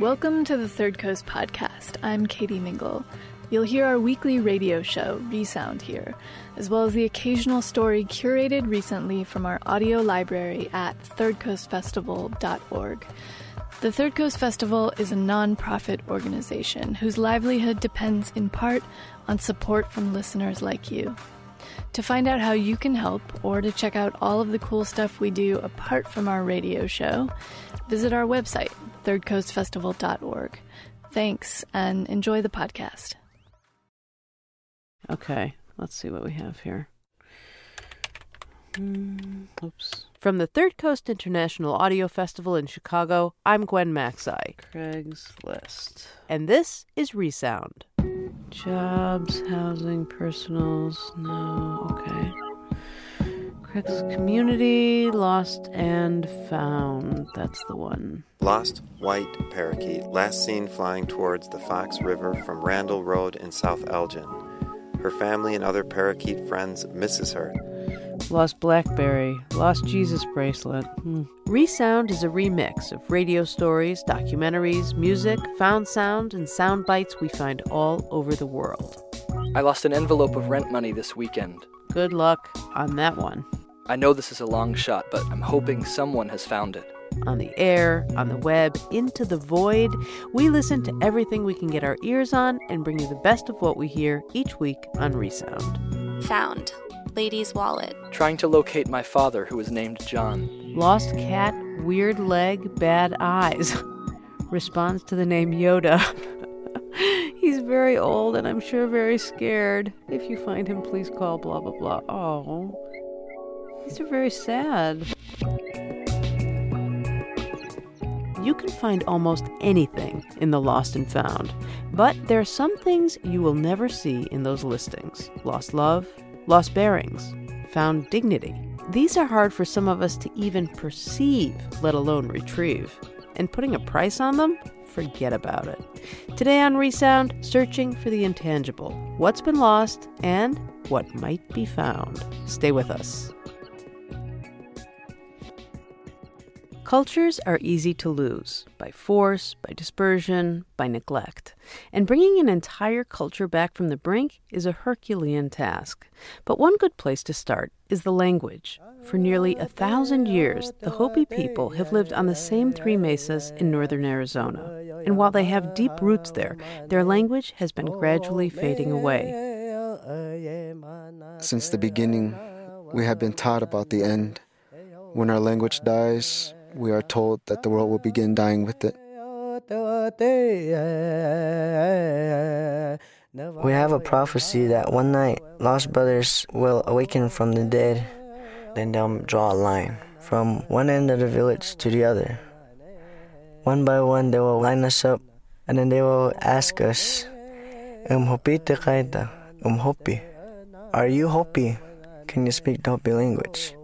Welcome to the Third Coast Podcast. I'm Katie Mingle. You'll hear our weekly radio show, Resound, here, as well as the occasional story curated recently from our audio library at thirdcoastfestival.org. The Third Coast Festival is a non-profit organization whose livelihood depends in part on support from listeners like you. To find out how you can help or to check out all of the cool stuff we do apart from our radio show, visit our website, thirdcoastfestival.org. Thanks and enjoy the podcast. Okay, let's see what we have here. Hmm, oops. From the Third Coast International Audio Festival in Chicago, I'm Gwen Macsai. Craigslist. And this is Resound. Jobs, housing, personals, no, okay. Craigslist Community, Lost and Found. That's the one. Lost white parakeet, last seen flying towards the Fox River from Randall Road in South Elgin. Her family and other parakeet friends misses her. Lost Blackberry, Lost Jesus Bracelet. Hmm. Resound is a remix of radio stories, documentaries, music, found sound, and sound bites we find all over the world. I lost an envelope of rent money this weekend. Good luck on that one. I know this is a long shot, but I'm hoping someone has found it. On the air, on the web, into the void, we listen to everything we can get our ears on and bring you the best of what we hear each week on Resound. Found. Lady's wallet. Trying to locate my father, who was named John. Lost cat, weird leg, bad eyes. Responds to the name Yoda. He's very old and I'm sure very scared. If you find him, please call blah blah blah. Oh. These are very sad. You can find almost anything in the Lost and Found, but there are some things you will never see in those listings lost love, lost bearings, found dignity. These are hard for some of us to even perceive, let alone retrieve. And putting a price on them? Forget about it. Today on Resound, searching for the intangible what's been lost and what might be found. Stay with us. Cultures are easy to lose by force, by dispersion, by neglect. And bringing an entire culture back from the brink is a Herculean task. But one good place to start is the language. For nearly a thousand years, the Hopi people have lived on the same three mesas in northern Arizona. And while they have deep roots there, their language has been gradually fading away. Since the beginning, we have been taught about the end. When our language dies, we are told that the world will begin dying with it. We have a prophecy that one night lost brothers will awaken from the dead. Then they'll draw a line from one end of the village to the other. One by one, they will line us up and then they will ask us, Um Hopi te kaita, Um Hopi. Are you Hopi? Can you speak the Hopi language?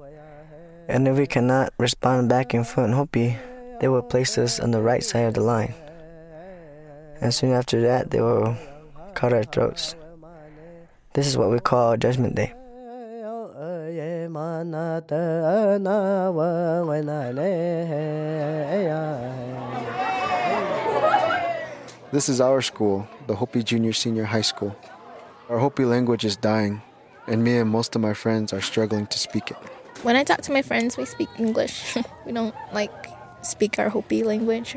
And if we cannot respond back in fluent Hopi, they will place us on the right side of the line. And soon after that, they will cut our throats. This is what we call Judgment Day. This is our school, the Hopi Junior Senior High School. Our Hopi language is dying, and me and most of my friends are struggling to speak it. When I talk to my friends, we speak English. we don't like speak our Hopi language,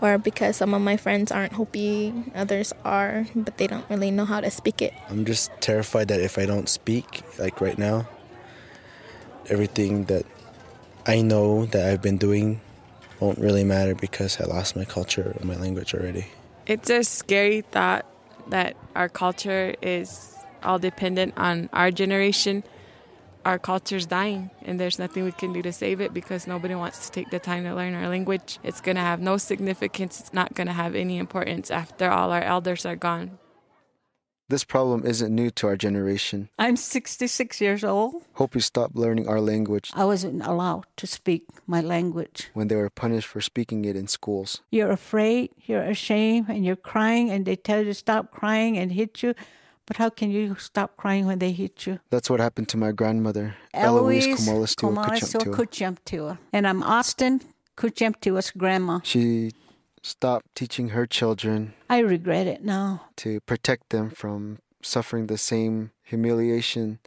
or because some of my friends aren't Hopi, others are, but they don't really know how to speak it. I'm just terrified that if I don't speak, like right now, everything that I know that I've been doing won't really matter because I lost my culture or my language already. It's a scary thought that our culture is all dependent on our generation our culture's dying and there's nothing we can do to save it because nobody wants to take the time to learn our language. It's going to have no significance. It's not going to have any importance after all our elders are gone. This problem isn't new to our generation. I'm 66 years old. Hope you stopped learning our language. I wasn't allowed to speak my language. When they were punished for speaking it in schools. You're afraid, you're ashamed, and you're crying, and they tell you to stop crying and hit you. But how can you stop crying when they hit you? That's what happened to my grandmother, Eloise Kumalistua Kuchemptua. And I'm Austin Kuchemptua's grandma. She stopped teaching her children. I regret it now. To protect them from suffering the same humiliation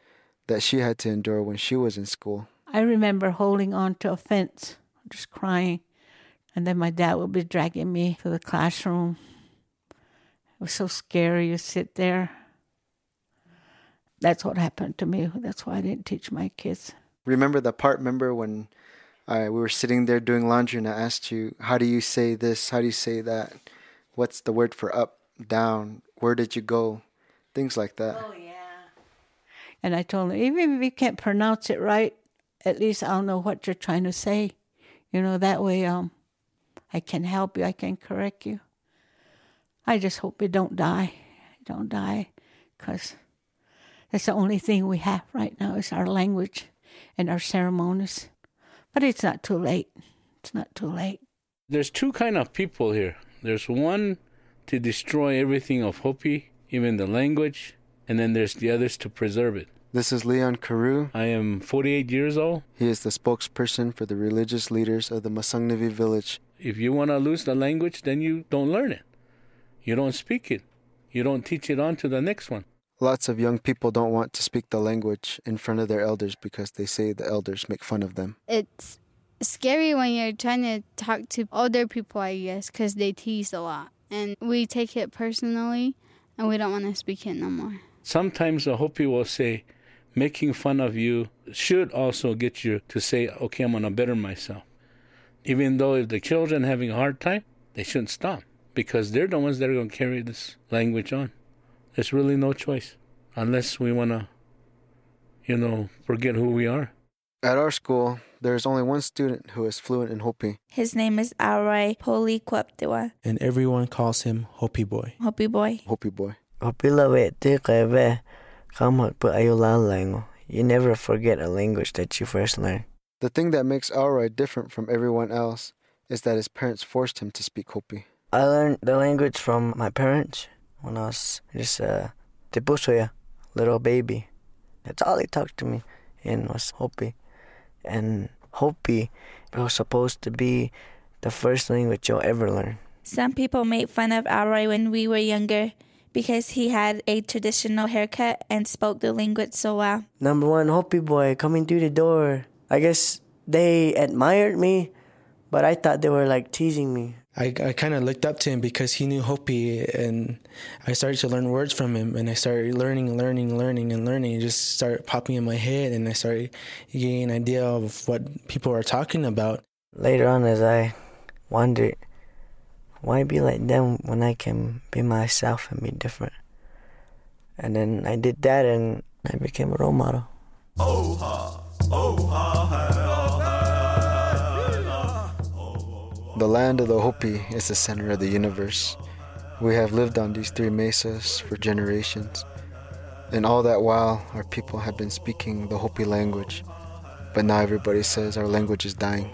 that she had to endure when she was in school. I remember holding on to a fence, just crying. And then my dad would be dragging me to the classroom. It was so scary. You sit there that's what happened to me. That's why I didn't teach my kids. Remember the part? Remember when uh, we were sitting there doing laundry and I asked you, "How do you say this? How do you say that? What's the word for up, down? Where did you go?" Things like that. Oh yeah. And I told him, even if you can't pronounce it right, at least I'll know what you're trying to say. You know, that way um, I can help you. I can correct you. I just hope you don't die. Don't die, because that's the only thing we have right now is our language and our ceremonies. But it's not too late. It's not too late. There's two kind of people here. There's one to destroy everything of Hopi, even the language, and then there's the others to preserve it. This is Leon Carew. I am 48 years old. He is the spokesperson for the religious leaders of the Masangnavi village. If you want to lose the language, then you don't learn it. You don't speak it. You don't teach it on to the next one. Lots of young people don't want to speak the language in front of their elders because they say the elders make fun of them. It's scary when you're trying to talk to older people, I guess, because they tease a lot. And we take it personally and we don't want to speak it no more. Sometimes a Hopi will say, making fun of you should also get you to say, okay, I'm going to better myself. Even though if the children having a hard time, they shouldn't stop because they're the ones that are going to carry this language on. There's really no choice unless we want to, you know, forget who we are. At our school, there is only one student who is fluent in Hopi. His name is Arai Poli And everyone calls him Hopi Boy. Hopi Boy. Hopi Boy. Hopi lawe te kaiwe kamak pu ayulalango. You never forget a language that you first learn. The thing that makes Arai different from everyone else is that his parents forced him to speak Hopi. I learned the language from my parents when I was just a uh, little baby. That's all he talked to me in was Hopi. And Hopi was supposed to be the first language you'll ever learn. Some people made fun of Arai when we were younger because he had a traditional haircut and spoke the language so well. Number one Hopi boy coming through the door. I guess they admired me, but I thought they were like teasing me. I, I kind of looked up to him because he knew Hopi, and I started to learn words from him, and I started learning, learning, learning, and learning. It just started popping in my head, and I started getting an idea of what people are talking about. Later on, as I wondered, why be like them when I can be myself and be different? And then I did that, and I became a role model. Oh, ha, oh, ha, the land of the Hopi is the center of the universe. We have lived on these three mesas for generations. And all that while, our people have been speaking the Hopi language. But now everybody says our language is dying.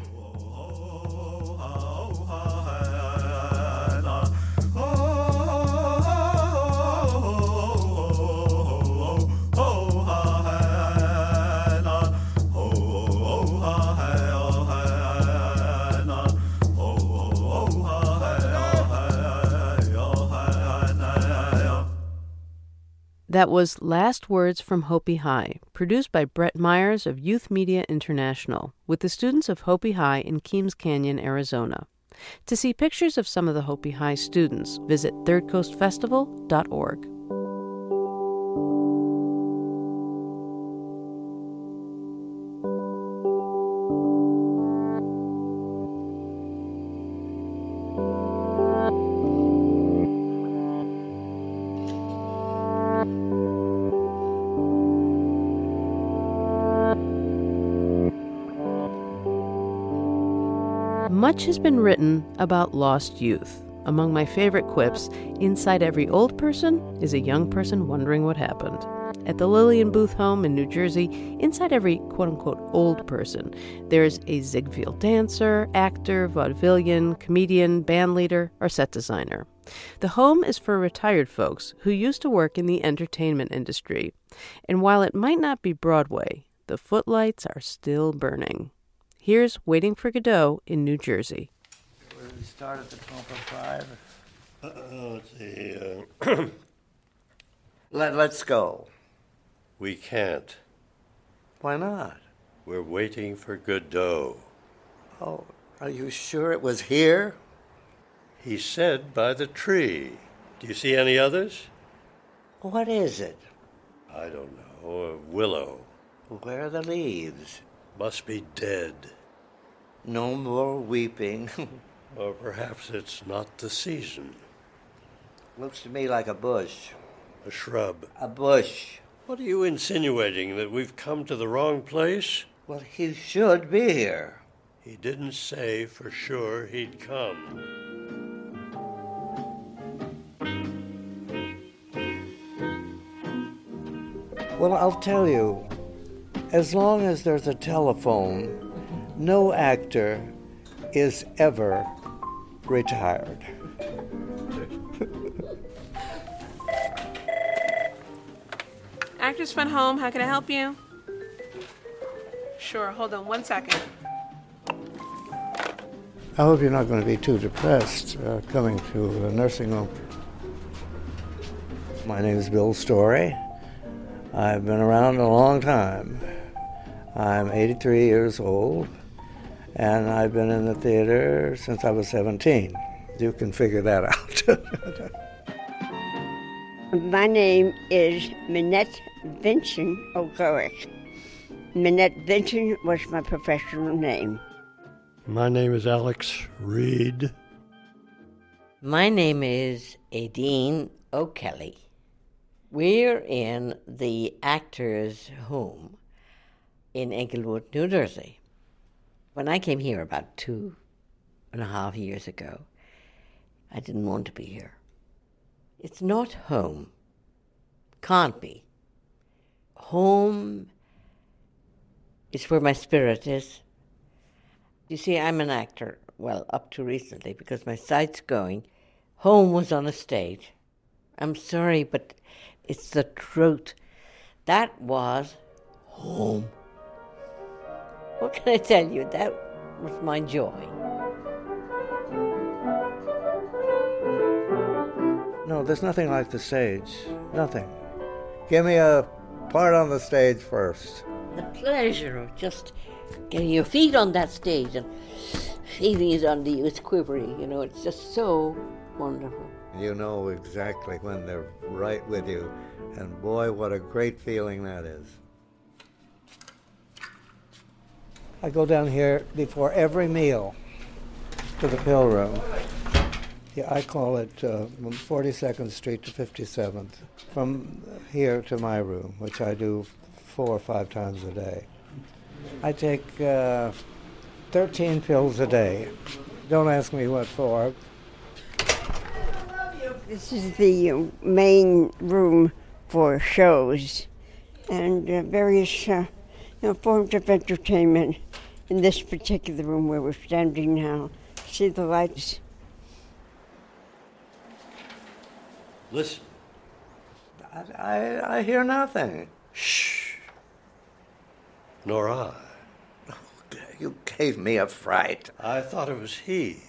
That was Last Words from Hopi High, produced by Brett Myers of Youth Media International with the students of Hopi High in Keams Canyon, Arizona. To see pictures of some of the Hopi High students, visit thirdcoastfestival.org. Much has been written about lost youth. Among my favorite quips, inside every old person is a young person wondering what happened. At the Lillian Booth home in New Jersey, inside every quote unquote old person, there's a Ziegfeld dancer, actor, vaudevillian, comedian, band leader, or set designer. The home is for retired folks who used to work in the entertainment industry. And while it might not be Broadway, the footlights are still burning. Here's Waiting for Godot in New Jersey. Where We start at the 12 5. Uh, let's see. Uh, Let, let's go. we can't. Why not? We're waiting for Godot. Oh, are you sure it was here? He said by the tree. Do you see any others? What is it? I don't know. A willow. Where are the leaves? Must be dead. No more weeping. Or perhaps it's not the season. Looks to me like a bush. A shrub. A bush. What are you insinuating? That we've come to the wrong place? Well, he should be here. He didn't say for sure he'd come. Well, I'll tell you. As long as there's a telephone, no actor is ever retired. Actors Fund Home, how can I help you? Sure, hold on one second. I hope you're not going to be too depressed uh, coming to a nursing home. My name is Bill Story. I've been around a long time. I'm 83 years old, and I've been in the theater since I was 17. You can figure that out. My name is Minette Vincent Ogoic. Minette Vincent was my professional name. My name is Alex Reed. My name is Adine O'Kelly. We're in the actor's home in Englewood, New Jersey. When I came here about two and a half years ago, I didn't want to be here. It's not home. Can't be. Home is where my spirit is. You see, I'm an actor, well, up to recently, because my sight's going. Home was on a stage. I'm sorry, but it's the truth. That was home. What can I tell you? That was my joy. no, there's nothing like the stage. Nothing. Give me a part on the stage first. The pleasure of just getting your feet on that stage and feeling it under you, it's quivering, you know, it's just so wonderful. You know exactly when they're right with you. And boy, what a great feeling that is. I go down here before every meal to the pill room. Yeah, I call it uh, from 42nd Street to 57th. From here to my room, which I do four or five times a day. I take uh, 13 pills a day. Don't ask me what for. This is the main room for shows and uh, various uh, you know, forms of entertainment. In this particular room where we're standing now, see the lights? Listen. I, I, I hear nothing. Shh. Nor I. You gave me a fright. I thought it was he.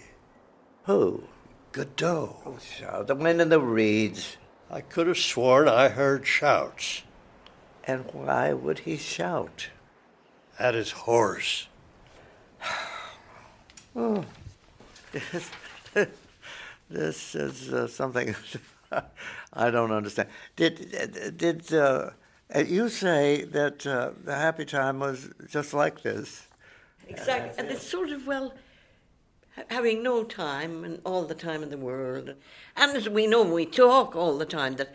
Who? Godot. Oh, shout. The wind in the reeds. I could have sworn I heard shouts. And why would he shout? At his horse. Oh, this, this is uh, something I don't understand. Did did uh, you say that uh, the happy time was just like this? Exactly, and it's sort of well, having no time and all the time in the world, and as we know, we talk all the time that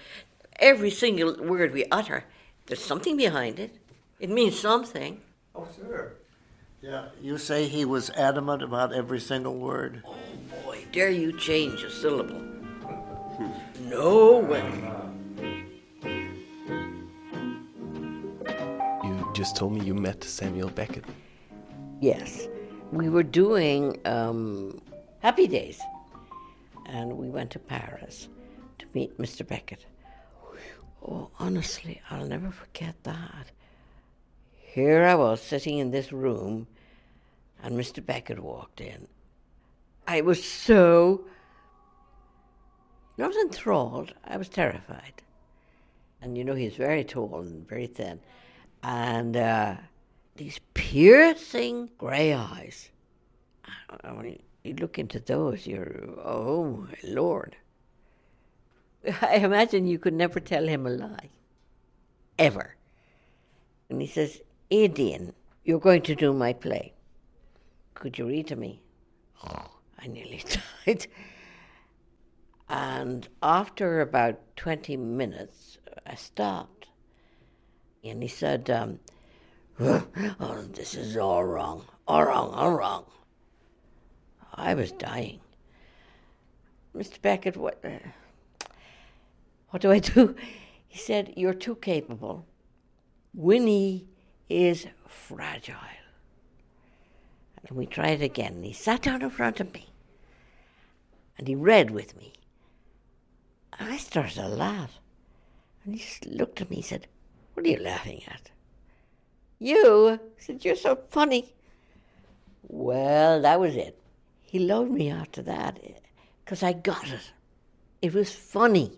every single word we utter, there's something behind it. It means something. Oh, sure. Yeah. You say he was adamant about every single word. Oh boy, dare you change a syllable? No way. You just told me you met Samuel Beckett. Yes, we were doing um, Happy Days, and we went to Paris to meet Mr. Beckett. Oh, honestly, I'll never forget that. Here I was sitting in this room, and Mr. Beckett walked in. I was so. Was enthralled. I was terrified. And you know, he's very tall and very thin. And uh, these piercing grey eyes. I- When you look into those, you're, oh my lord. I imagine you could never tell him a lie. Ever. And he says, Adrian, you're going to do my play. Could you read to me? I nearly died. And after about 20 minutes, I stopped. And he said, um, Oh, this is all wrong. All wrong, all wrong. I was dying. Mr. Beckett, what, uh, what do I do? He said, You're too capable. Winnie is fragile. And we tried again. And he sat down in front of me and he read with me. And I started to laugh. And he just looked at me and said, What are you laughing at? You? Said, You're so funny. Well, that was it. He loved me after that eh, because I got it. It was funny.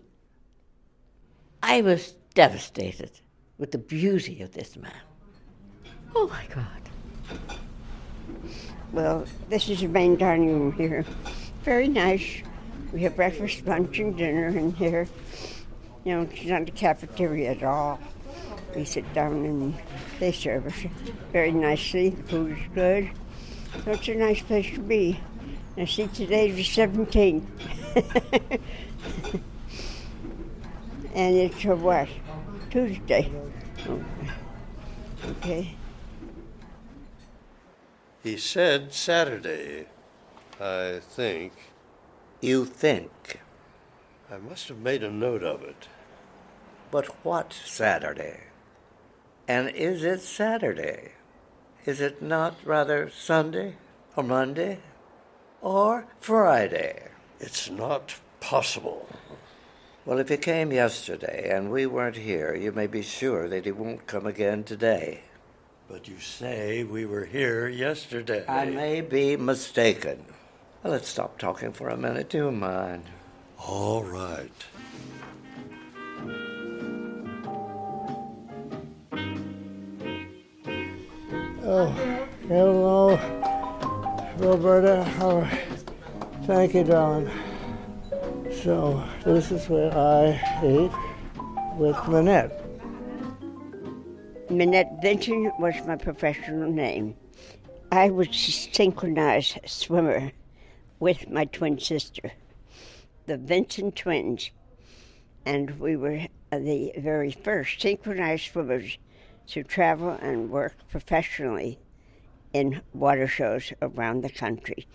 I was devastated with the beauty of this man. Oh my God. Well, this is the main dining room here. Very nice. We have breakfast, lunch, and dinner in here. You know, it's not a cafeteria at all. We sit down and they serve us very nicely. The food is good. So it's a nice place to be. I see today's the 17th. and it's a what? Tuesday. Okay. He said Saturday, I think. You think? I must have made a note of it. But what Saturday? And is it Saturday? Is it not rather Sunday or Monday or Friday? It's not possible. Well, if he came yesterday and we weren't here, you may be sure that he won't come again today. But you say we were here yesterday. I may be mistaken. Well, let's stop talking for a minute. Do you mind? All right. Oh, hello, Roberta. How? Thank you, darling. So this is where I ate with Manette. Minette Vinton was my professional name. I was a synchronized swimmer with my twin sister, the Vinton twins, and we were the very first synchronized swimmers to travel and work professionally in water shows around the country.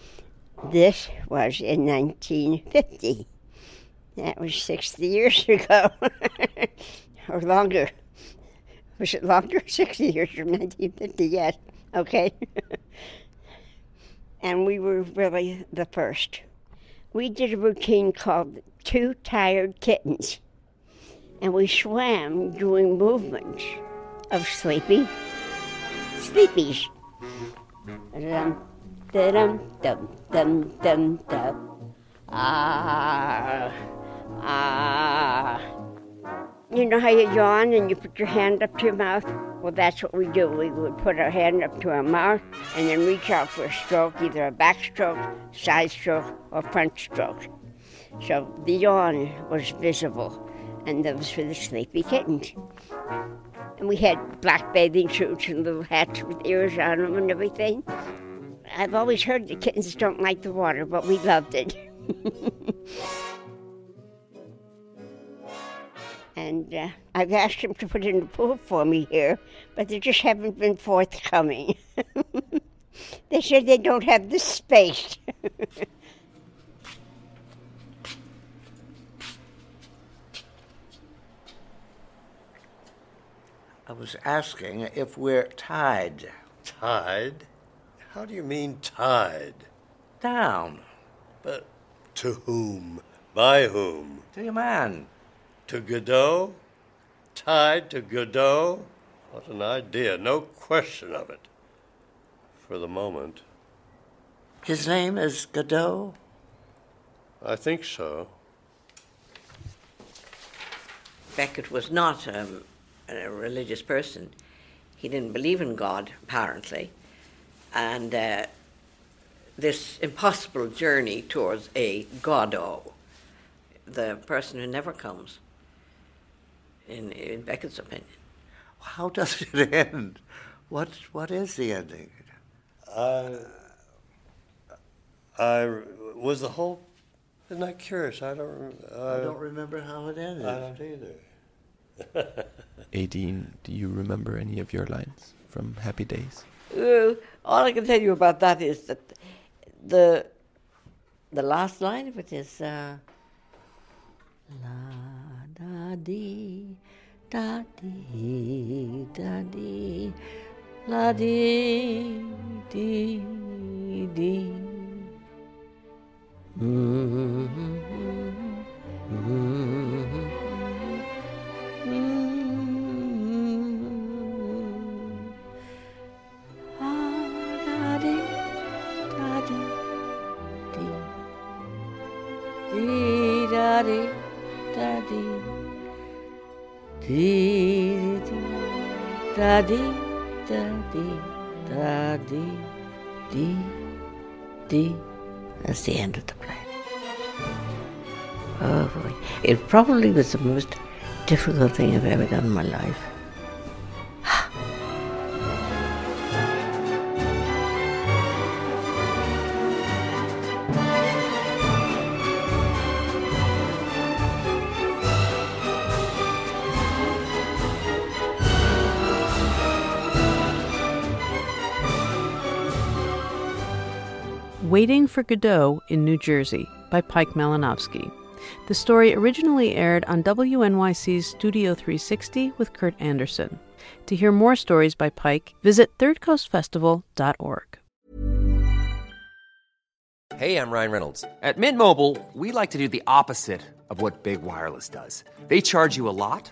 This was in 1950. That was 60 years ago, or longer. Was it longer? 60 years from 1950, yes. Okay. and we were really the first. We did a routine called Two Tired Kittens. And we swam doing movements of sleepy, sleepies. Dum, dum, dum, dum, dum, dum. Ah, ah. You know how you yawn and you put your hand up to your mouth? Well, that's what we do. We would put our hand up to our mouth and then reach out for a stroke, either a backstroke, side stroke, or front stroke. So the yawn was visible, and was for the sleepy kittens. And we had black bathing suits and little hats with ears on them and everything. I've always heard the kittens don't like the water, but we loved it. and uh, I've asked them to put in the pool for me here, but they just haven't been forthcoming. they said they don't have the space. I was asking if we're tied. Tied? How do you mean tied? Down. But to whom? By whom? To your man. To Godot? Tied to Godot? What an idea. No question of it. For the moment. His name is Godot? I think so. Beckett was not um, a religious person. He didn't believe in God, apparently. And uh, this impossible journey towards a Godot, the person who never comes, in, in Beckett's opinion. How does it end? What What is the ending? I, I was the whole. Isn't that curious? I don't. rem- I don't remember how it ended. I don't either. Adine, do you remember any of your lines from Happy Days? Uh, all I can tell you about that is that the the last line, which is uh, la da dee da dee da dee la dee dee dee. Dee da dee da dee dee dee da da dee da dee dee dee. That's the end of the play. Oh boy. It probably was the most difficult thing I've ever done in my life. Waiting for Godot in New Jersey by Pejk Malinovski. The story originally aired on WNYC's Studio 360 with Kurt Andersen. To hear more stories by Pike, visit thirdcoastfestival.org. Hey, I'm Ryan Reynolds. At Mint Mobile, we like to do the opposite of what Big Wireless does. They charge you a lot,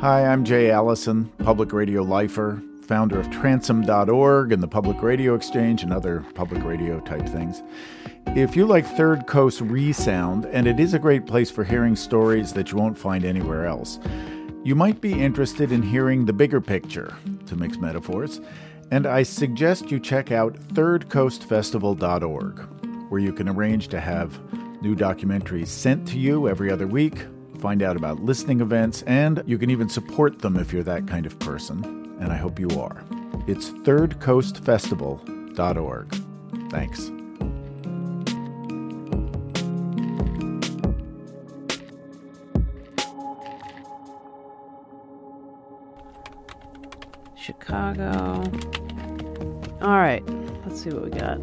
Hi, I'm Jay Allison, public radio lifer, founder of transom.org and the Public Radio Exchange and other public radio type things. If you like Third Coast Resound, and it is a great place for hearing stories that you won't find anywhere else, you might be interested in hearing the bigger picture, to mix metaphors, and I suggest you check out thirdcoastfestival.org, where you can arrange to have New documentaries sent to you every other week. Find out about listening events, and you can even support them if you're that kind of person, and I hope you are. It's thirdcoastfestival.org. Thanks. Chicago. All right, let's see what we got.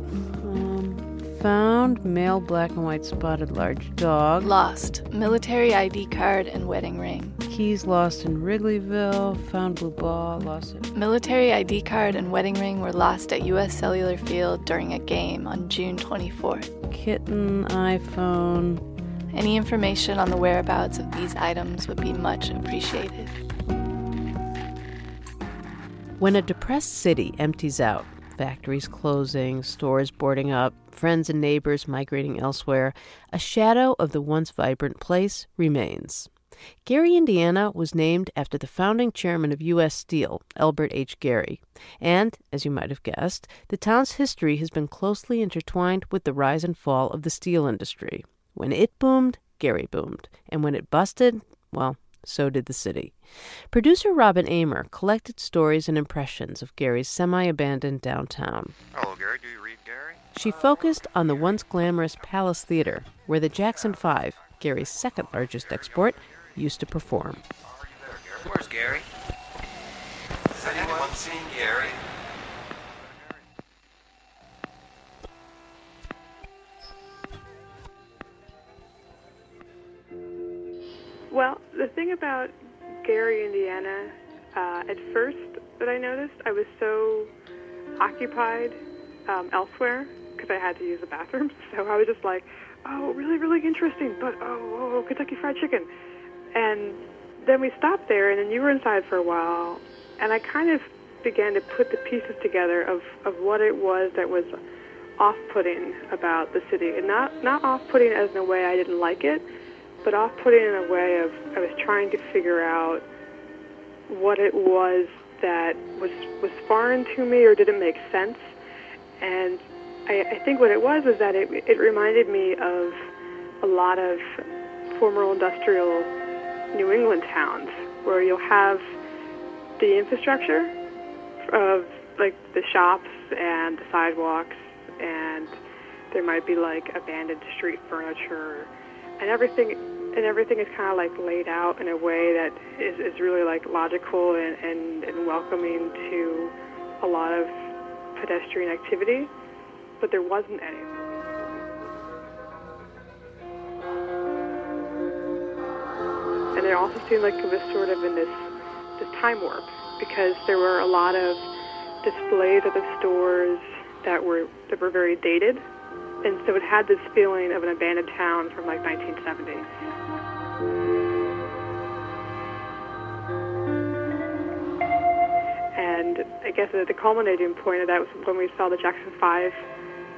Found male black and white spotted large dog. Lost military ID card and wedding ring. Keys lost in Wrigleyville. Found blue ball. Lost it. Military ID card and wedding ring were lost at U.S. Cellular Field during a game on June 24th. Kitten, iPhone. Any information on the whereabouts of these items would be much appreciated. When a depressed city empties out, factories closing, stores boarding up, friends and neighbors migrating elsewhere, a shadow of the once vibrant place remains. Gary, Indiana was named after the founding chairman of U.S. Steel, Albert H. Gary. And, as you might have guessed, the town's history has been closely intertwined with the rise and fall of the steel industry. When it boomed, Gary boomed. And when it busted, well, so did the city. Producer Robin Amer collected stories and impressions of Gary's semi abandoned downtown. Hello, Gary. Do you read Gary? She focused on the once glamorous Palace Theater, where the Jackson Five, Gary's second largest export, used to perform. Where's Gary? Has anyone seen Gary? Well, the thing about Gary, Indiana, uh, at first that I noticed, I was so occupied um, elsewhere because I had to use the bathroom. So I was just like, oh, really, really interesting, but oh, oh, Kentucky Fried Chicken. And then we stopped there, and then you were inside for a while, and I kind of began to put the pieces together of, of what it was that was off-putting about the city, and not not off-putting as in a way I didn't like it, but off-putting in a way of I was trying to figure out what it was that was was foreign to me or didn't make sense, and I, I think what it was was that it it reminded me of a lot of former industrial New England towns where you'll have the infrastructure of like the shops and the sidewalks and there might be like abandoned street furniture and everything and everything is kind of like laid out in a way that is, is really like logical and, and, and welcoming to a lot of pedestrian activity but there wasn't any and it also seemed like it was sort of in this this time warp because there were a lot of displays at the stores that were that were very dated, and so it had this feeling of an abandoned town from like 1970. And I guess the culminating point of that was when we saw the Jackson Five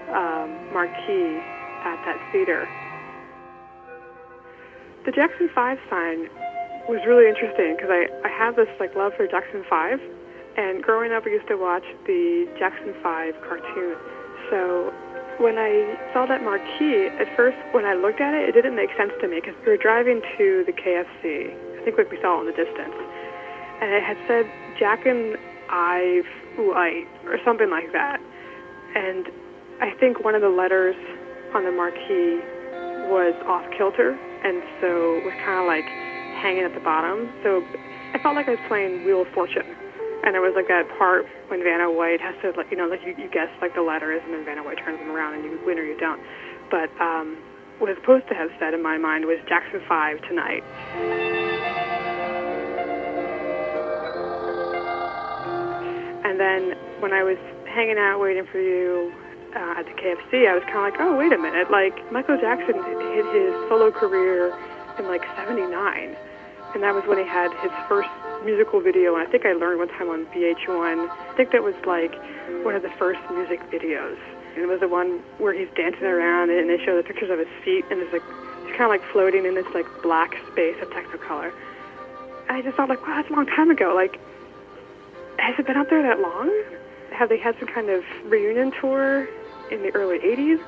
um, marquee at that theater. The Jackson Five sign was really interesting because I, I have this like love for Jackson Five, and growing up I used to watch the Jackson Five cartoon. So when I saw that marquee, at first when I looked at it, it didn't make sense to me because we were driving to the KFC. I think like we saw it in the distance, and it had said Jack and Ive Light or something like that. And I think one of the letters on the marquee was off kilter, and so it was kind of like hanging at the bottom. So I felt like I was playing Wheel of Fortune. And it was like that part when Vanna White has to, like, you know, like you, you guess like the letters, and then Vanna White turns them around, and you win or you don't. But um, what it's supposed to have said in my mind was Jackson Five tonight. And then when I was hanging out waiting for you uh, at the KFC, I was kind of like, oh, wait a minute. Like, Michael Jackson hit his solo career in like 79. And that was when he had his first musical video. And I think I learned one time on VH1. I think that was like one of the first music videos. And it was the one where he's dancing around and they show the pictures of his feet and it's like, he's kind of like floating in this like black space of Technicolor. I just thought like, wow, that's a long time ago. Like, has it been out there that long? Have they had some kind of reunion tour in the early 80s?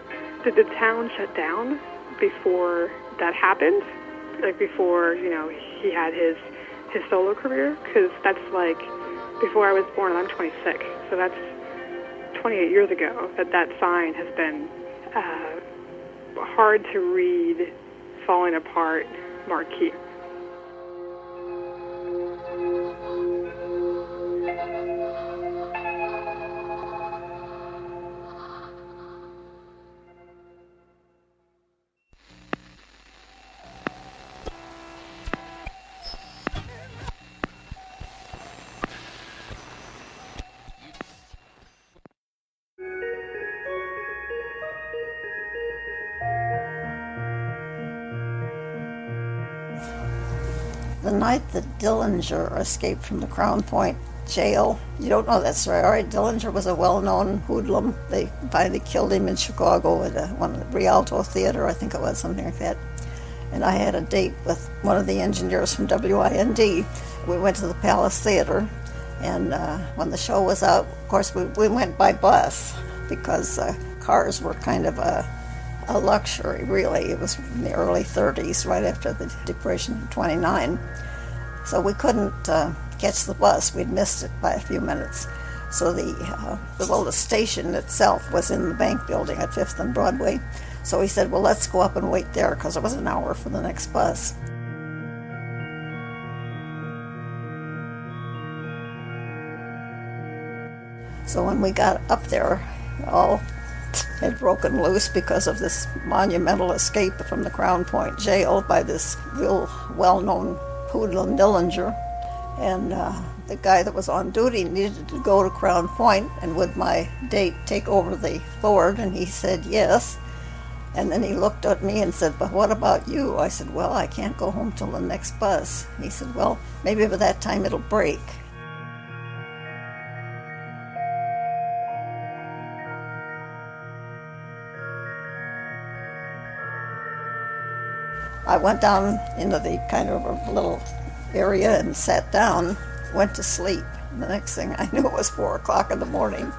Did the town shut down before that happened, like before you know he had his his solo career, because that's like before I was born, and I'm 26, so that's 28 years ago that that sign has been uh, hard to read, falling apart marquee. Night that Dillinger escaped from the Crown Point jail, you don't know that story, all right? Dillinger was a well-known hoodlum. They finally killed him in Chicago at a, one of the Rialto Theater, I think it was, something like that. And I had a date with one of the engineers from WIND. We went to the Palace Theater, and uh, when the show was out, of course, we, we went by bus because uh, cars were kind of a, a luxury, really. It was in the early 30s, right after the Depression in 29. So we couldn't uh, catch the bus. We'd missed it by a few minutes. So the, uh, well, the station itself was in the bank building at 5th and Broadway. So he said, well, let's go up and wait there because it was an hour for the next bus. So when we got up there, all had broken loose because of this monumental escape from the Crown Point jail by this real well-known hoodlum Dillinger. And uh, the guy that was on duty needed to go to Crown Point, and would my date take over the Ford? And he said yes. And then he looked at me and said, But what about you? I said, Well, I can't go home till the next bus. He said, Well, maybe by that time it'll break. I went down into the kind of a little area and sat down, went to sleep. The next thing I knew, it was four o'clock in the morning.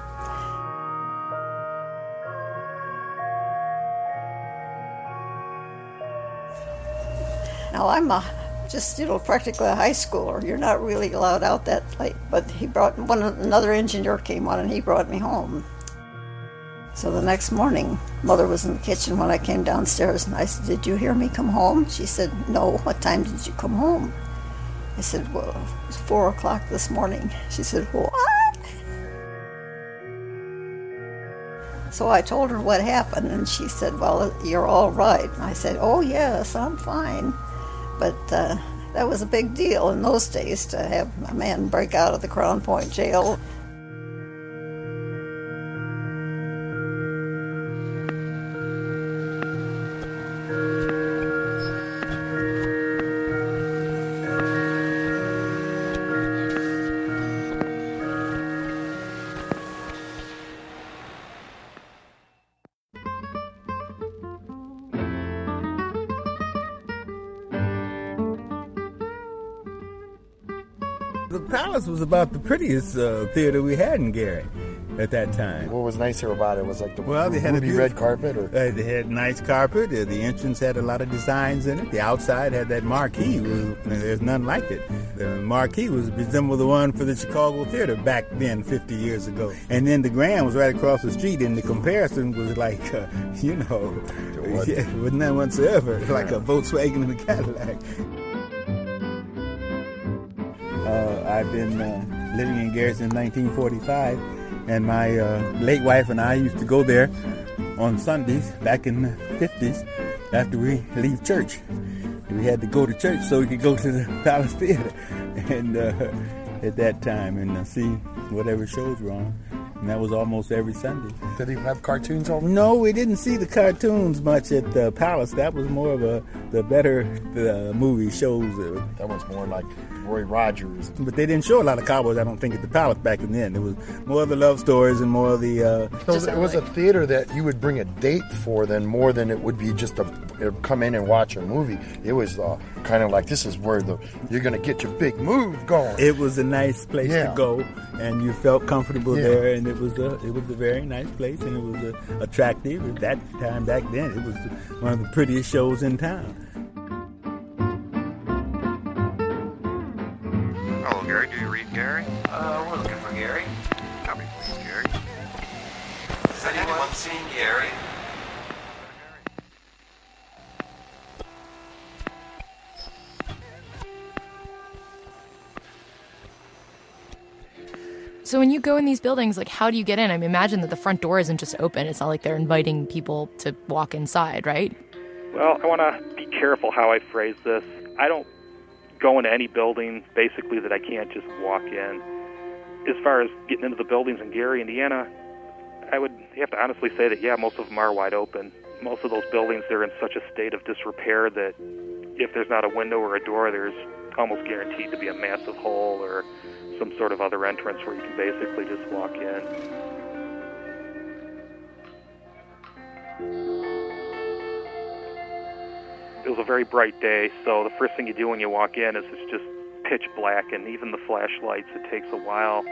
Now I'm a, just you know practically a high schooler. You're not really allowed out that late. But he brought one another engineer came on and he brought me home. So the next morning, mother was in the kitchen when I came downstairs, and I said, "Did you hear me come home?" She said, "No. What time did you come home?" I said, "Well, it was four o'clock this morning." She said, "What?" So I told her what happened, and she said, "Well, you're all right." And I said, "Oh yes, I'm fine," but. Uh, that was a big deal in those days to have a man break out of the Crown Point jail. About the prettiest uh, theater we had in Gary at that time. What was nicer about it was like the well, they had a red carpet, or uh, they had nice carpet. Uh, the entrance had a lot of designs in it. The outside had that marquee. Was, there's none like it. The marquee was resembled the one for the Chicago Theater back then, 50 years ago. And then the Grand was right across the street, and the comparison was like, uh, you know, yeah, with none whatsoever, like a Volkswagen and a Cadillac. I've been uh, living in Garrison since 1945, and my uh, late wife and I used to go there on Sundays back in the 50s after we leave church. We had to go to church so we could go to the Palace Theater, and uh, at that time and uh, see whatever shows were on. And that was almost every Sunday. Did they have cartoons all? No, we didn't see the cartoons much at the Palace. That was more of a the better the movie shows. That was more like Roy Rogers. But they didn't show a lot of cowboys, I don't think, at the Palace back in then. It was more of the love stories and more of the. Uh, So it was a theater that you would bring a date for, then more than it would be just to come in and watch a movie. It was uh, kind of like this is where the you're gonna get your big move going. It was a nice place Yeah. to go, and you felt comfortable Yeah. there, and it was a it was a very nice place, and it was uh, attractive at that time back then. It was one of the prettiest shows in town. Hello, Gary. Do you read Gary? Uh, we're looking for Gary. Copy, please, Gary. Has anyone seen Gary? So when you go in these buildings, like how do you get in? I mean, imagine that the front door isn't just open. It's not like they're inviting people to walk inside, right? Well, I want to be careful how I phrase this. I don't go into any building basically that I can't just walk in. As far as getting into the buildings in Gary, Indiana, I would have to honestly say that yeah, most of them are wide open. Most of those buildings they're in such a state of disrepair that if there's not a window or a door, there's almost guaranteed to be a massive hole or some sort of other entrance where you can basically just walk in. It was a very bright day, so the first thing you do when you walk in is it's just pitch black, and even the flashlights, it takes a while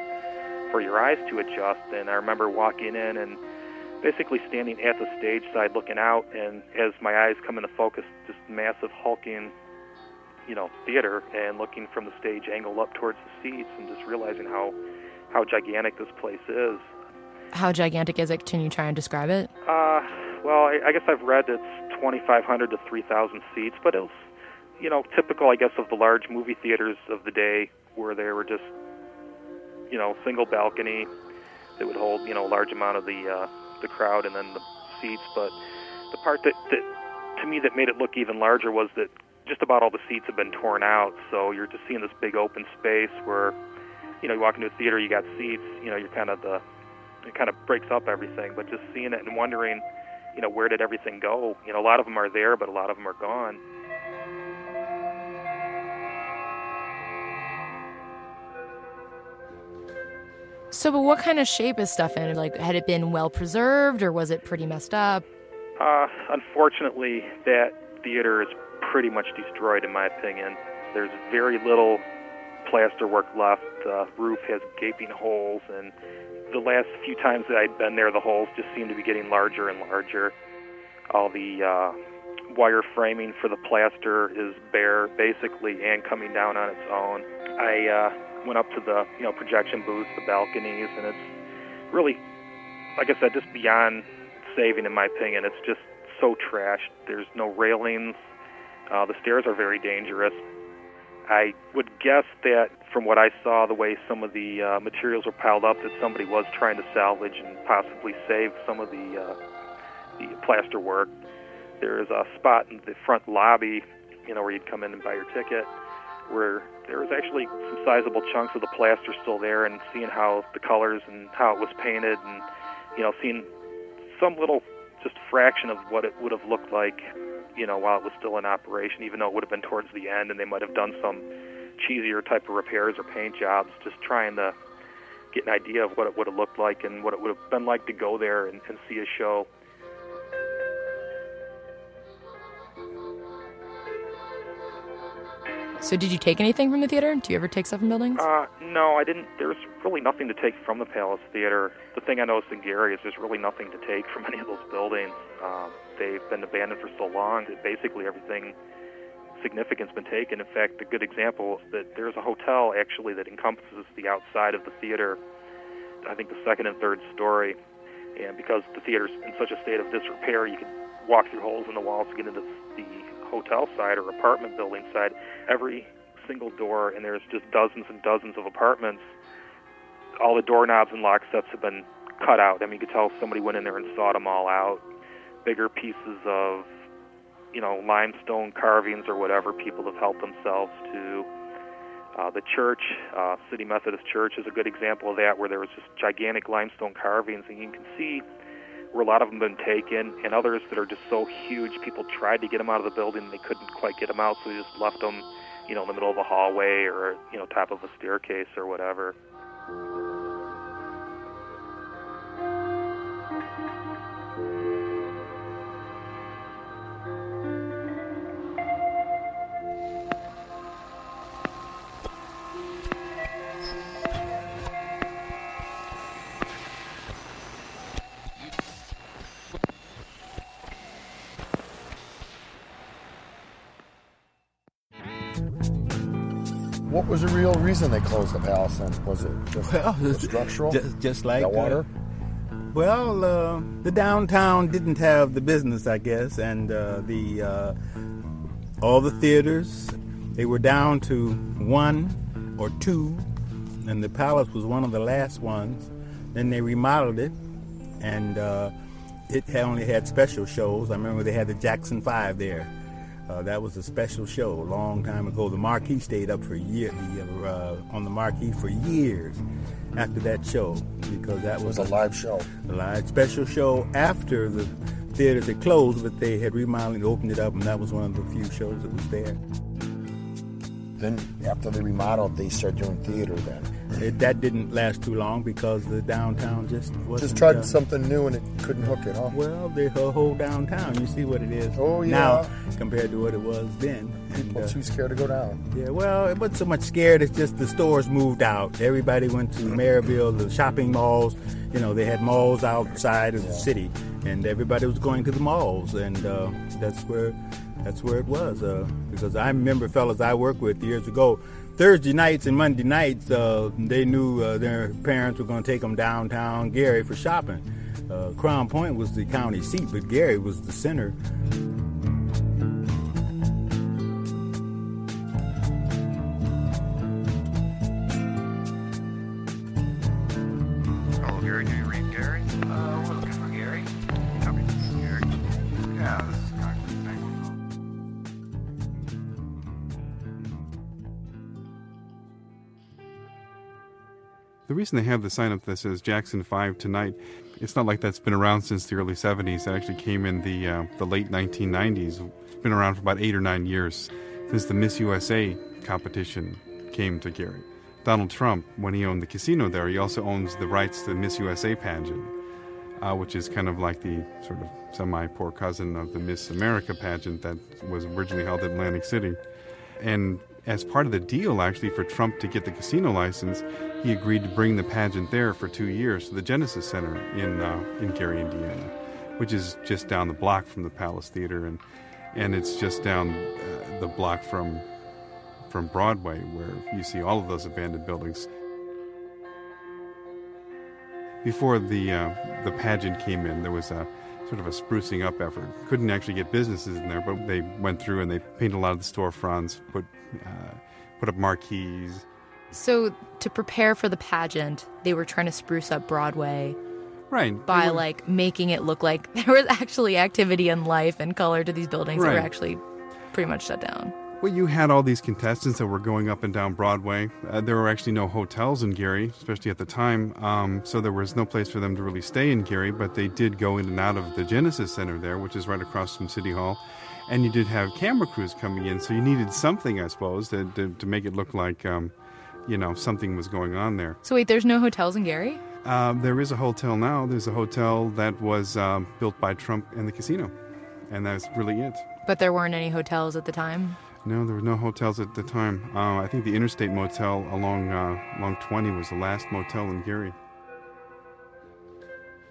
for your eyes to adjust. And I remember walking in and basically standing at the stage side looking out, and as my eyes come into focus, this massive hulking, you know, theater, and looking from the stage angle up towards the seats, and just realizing how how gigantic this place is. How gigantic is it? Can you try and describe it? Uh, well, I, I guess I've read it's 2,500 to 3,000 seats, but it was, you know, typical, I guess, of the large movie theaters of the day where they were just, you know, single balcony that would hold, you know, a large amount of the uh, the crowd and then the seats. But the part that, that to me that made it look even larger was that just about all the seats have been torn out, so you're just seeing this big open space where, you know, you walk into a theater, you got seats, you know, you're kind of the it kind of breaks up everything. But just seeing it and wondering, you know, where did everything go? You know, a lot of them are there, but a lot of them are gone. So, but what kind of shape is stuff in? Like, had it been well preserved or was it pretty messed up? Uh, unfortunately, that theater is pretty much destroyed, in my opinion. There's very little plaster work left. The roof has gaping holes, and the last few times that I'd been there, the holes just seem to be getting larger and larger. All the uh, wire framing for the plaster is bare, basically, and coming down on its own. I uh, went up to the you know projection booths, the balconies, and it's really, like I said, just beyond saving, in my opinion. It's just so trashed. There's no railings. Uh, the stairs are very dangerous. I would guess that from what I saw, the way some of the uh, materials were piled up, that somebody was trying to salvage and possibly save some of the uh, the plaster work. There is a spot in the front lobby, you know, where you'd come in and buy your ticket, where there was actually some sizable chunks of the plaster still there, and seeing how the colors and how it was painted, and you know, seeing some little just fraction of what it would have looked like, you know, while it was still in operation, even though it would have been towards the end, and they might have done some cheesier type of repairs or paint jobs, just trying to get an idea of what it would have looked like and what it would have been like to go there and, and see a show. So, did you take anything from the theater? Do you ever take stuff from buildings? Uh, no, I didn't. There's really nothing to take from the Palace Theater. The thing I noticed in Gary is there's really nothing to take from any of those buildings. Um, they've been abandoned for so long that basically everything significant's been taken. In fact, a good example is that there's a hotel actually that encompasses the outside of the theater. I think the second and third story, and because the theater's in such a state of disrepair, you can walk through holes in the walls to get into the hotel side or apartment building side. Every single door, and there's just dozens and dozens of apartments. All the doorknobs and lock sets have been cut out. I mean, you could tell somebody went in there and sawed them all out. Bigger pieces of, you know, limestone carvings or whatever people have helped themselves to. Uh, the church, uh, City Methodist Church, is a good example of that, where there was just gigantic limestone carvings, and you can see where a lot of them have been taken, and others that are just so huge, people tried to get them out of the building, they couldn't quite get them out, so they just left them you know, in the middle of a hallway or you know, top of a staircase or whatever. What was the real reason they closed the palace then? Was it just Well, structural? Just, just like That water? uh, well, uh, the downtown didn't have the business, I guess, and uh, the uh, all the theaters they were down to one or two, and the palace was one of the last ones. Then they remodeled it, and uh, it had only had special shows. I remember they had the Jackson Five there. Uh, that was a special show a long time ago. The marquee stayed up for years, uh, on the marquee for years after that show because that was, was a live show. A live special show after the theaters had closed, but they had remodeled and opened it up, and that was one of the few shows that was there. Then after they remodeled, they started doing theater. Then It, that didn't last too long because the downtown just wasn't. just tried uh, something new and it couldn't hook it, huh? Well, the whole downtown, you see what it is Oh, yeah. now compared to what it was then. People And, uh, too scared to go down. Yeah, well, it wasn't so much scared. It's just the stores moved out. Everybody went to Merrillville, the shopping malls. You know, they had malls outside of the city, and everybody was going to the malls, and uh, that's where that's where it was. Uh, because I remember fellas I worked with years ago. Thursday nights and Monday nights, uh, they knew uh, their parents were going to take them downtown Gary for shopping. Uh, Crown Point was the county seat, but Gary was the center. Hello, Gary. Do you read Gary? Uh, we're looking for Gary. Copy. Gary. Yeah, The reason they have the sign up that says Jackson 5 tonight, it's not like that's been around since the early 70s. It actually came in the, uh, the late 1990s. It's been around for about eight or nine years since the Miss USA competition came to Gary. Donald Trump, when he owned the casino there, he also owns the rights to the Miss USA pageant, uh, which is kind of like the sort of semi poor cousin of the Miss America pageant that was originally held in Atlantic City. And as part of the deal, actually, for Trump to get the casino license, he agreed to bring the pageant there for two years to the Genesis Center in uh, in Gary, Indiana, which is just down the block from the Palace Theater, and and it's just down uh, the block from from Broadway, where you see all of those abandoned buildings. Before the uh, the pageant came in, there was a sort of a sprucing up effort. Couldn't actually get businesses in there, but they went through and they painted a lot of the storefronts, put uh, put up marquees. So to prepare for the pageant, they were trying to spruce up Broadway. Right. By were- like making it look like there was actually activity and life and color to these buildings that were actually pretty much shut down. Well, you had all these contestants that were going up and down Broadway. Uh, there were actually no hotels in Gary, especially at the time, um, so there was no place for them to really stay in Gary, but they did go in and out of the Genesis Center there, which is right across from City Hall. And you did have camera crews coming in, so you needed something, I suppose, to, to, to make it look like, um, you know, something was going on there. So wait, there's no hotels in Gary? Um, there is a hotel now. There's a hotel that was um, built by Trump and the casino, and that's really it. But there weren't any hotels at the time. No, there were no hotels at the time. Uh, I think the Interstate Motel along uh, along 20 was the last motel in Gary.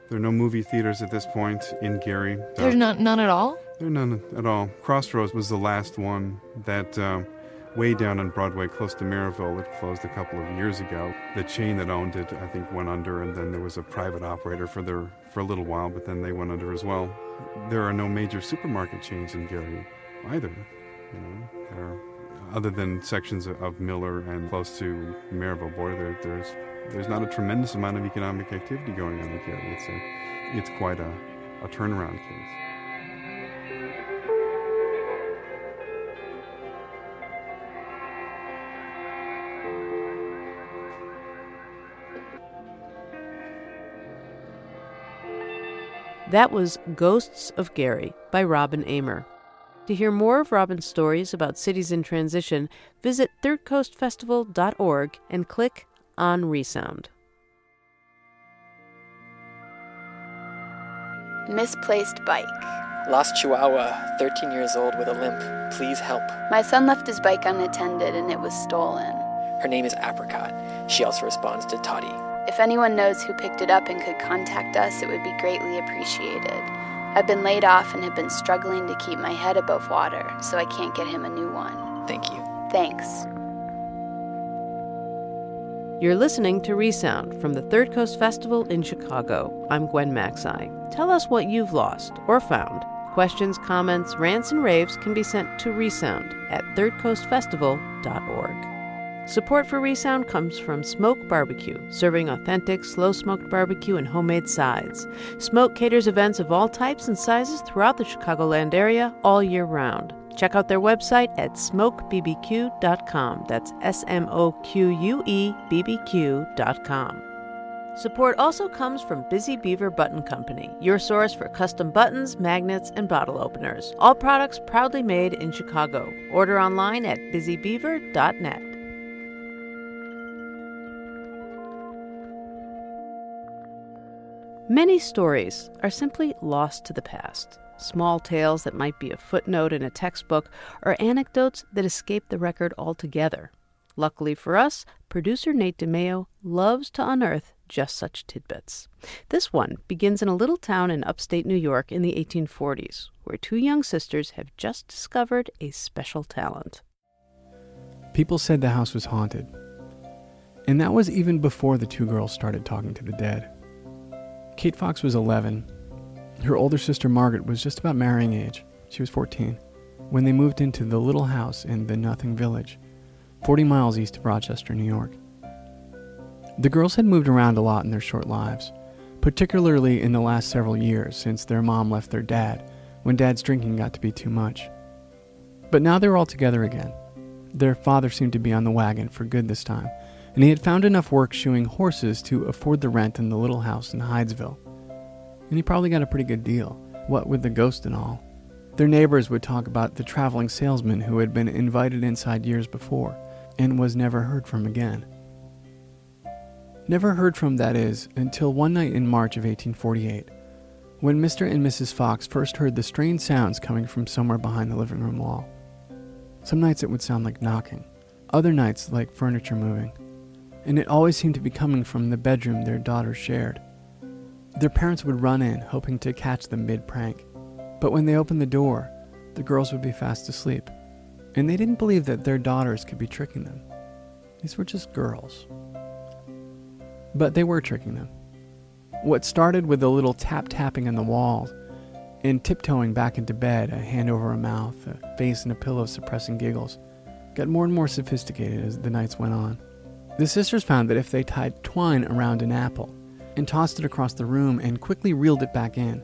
There are no movie theaters at this point in Gary. Uh, There's none, none at all. There are none at all. Crossroads was the last one that uh, way down on Broadway, close to Merrillville. It closed a couple of years ago. The chain that owned it, I think, went under, and then there was a private operator for their for a little while, but then they went under as well. There are no major supermarket chains in Gary either. You know, there are, other than sections of, of Miller and close to Merrillville border, there, there's there's not a tremendous amount of economic activity going on in. It's a, it's quite a, a turnaround case. That was Ghosts of Gary by Robin Amer. To hear more of Robin's stories about cities in transition, visit thirdcoastfestival.org and click on Resound. Misplaced bike. Lost Chihuahua, 13 years old with a limp. Please help. My son left his bike unattended and it was stolen. Her name is Apricot. She also responds to Toddy. If anyone knows who picked it up and could contact us, it would be greatly appreciated. I've been laid off and have been struggling to keep my head above water, so I can't get him a new one. Thank you. Thanks. You're listening to Resound from the Third Coast Festival in Chicago. I'm Gwen Macsai. Tell us what you've lost or found. Questions, comments, rants, and raves can be sent to Resound at thirdcoastfestival.org. Support for Resound comes from Smoque Barbecue, serving authentic, slow smoked barbecue and homemade sides. Smoque caters events of all types and sizes throughout the Chicagoland area all year round. Check out their website at smoquebbq.com. That's S M O Q U E B B Q.com. Support also comes from Busy Beaver Button Company, your source for custom buttons, magnets, and bottle openers. All products proudly made in Chicago. Order online at busybeaver.net. Many stories are simply lost to the past. Small tales that might be a footnote in a textbook or anecdotes that escape the record altogether. Luckily for us, producer Nate DiMeo loves to unearth just such tidbits. This one begins in a little town in upstate New York in the 1840s, where two young sisters have just discovered a special talent. People said the house was haunted. And that was even before the two girls started talking to the dead. Kate Fox was 11. Her older sister Margaret was just about marrying age. She was 14 when they moved into the little house in the Nothing Village, 40 miles east of Rochester, New York. The girls had moved around a lot in their short lives, particularly in the last several years since their mom left their dad when dad's drinking got to be too much. But now they were all together again. Their father seemed to be on the wagon for good this time, and he had found enough work shoeing horses to afford the rent in the little house in Hydesville. And he probably got a pretty good deal, what with the ghost and all. Their neighbors would talk about the traveling salesman who had been invited inside years before and was never heard from again. Never heard from, that is, until one night in March of 1848, when Mr. and Mrs. Fox first heard the strange sounds coming from somewhere behind the living room wall. Some nights it would sound like knocking, other nights like furniture moving, and it always seemed to be coming from the bedroom their daughter shared. Their parents would run in, hoping to catch them mid prank, but when they opened the door, the girls would be fast asleep, and they didn't believe that their daughters could be tricking them. These were just girls. But they were tricking them. What started with a little tap tapping on the walls and tiptoeing back into bed, a hand over a mouth, a face in a pillow suppressing giggles, got more and more sophisticated as the nights went on. The sisters found that if they tied twine around an apple and tossed it across the room and quickly reeled it back in,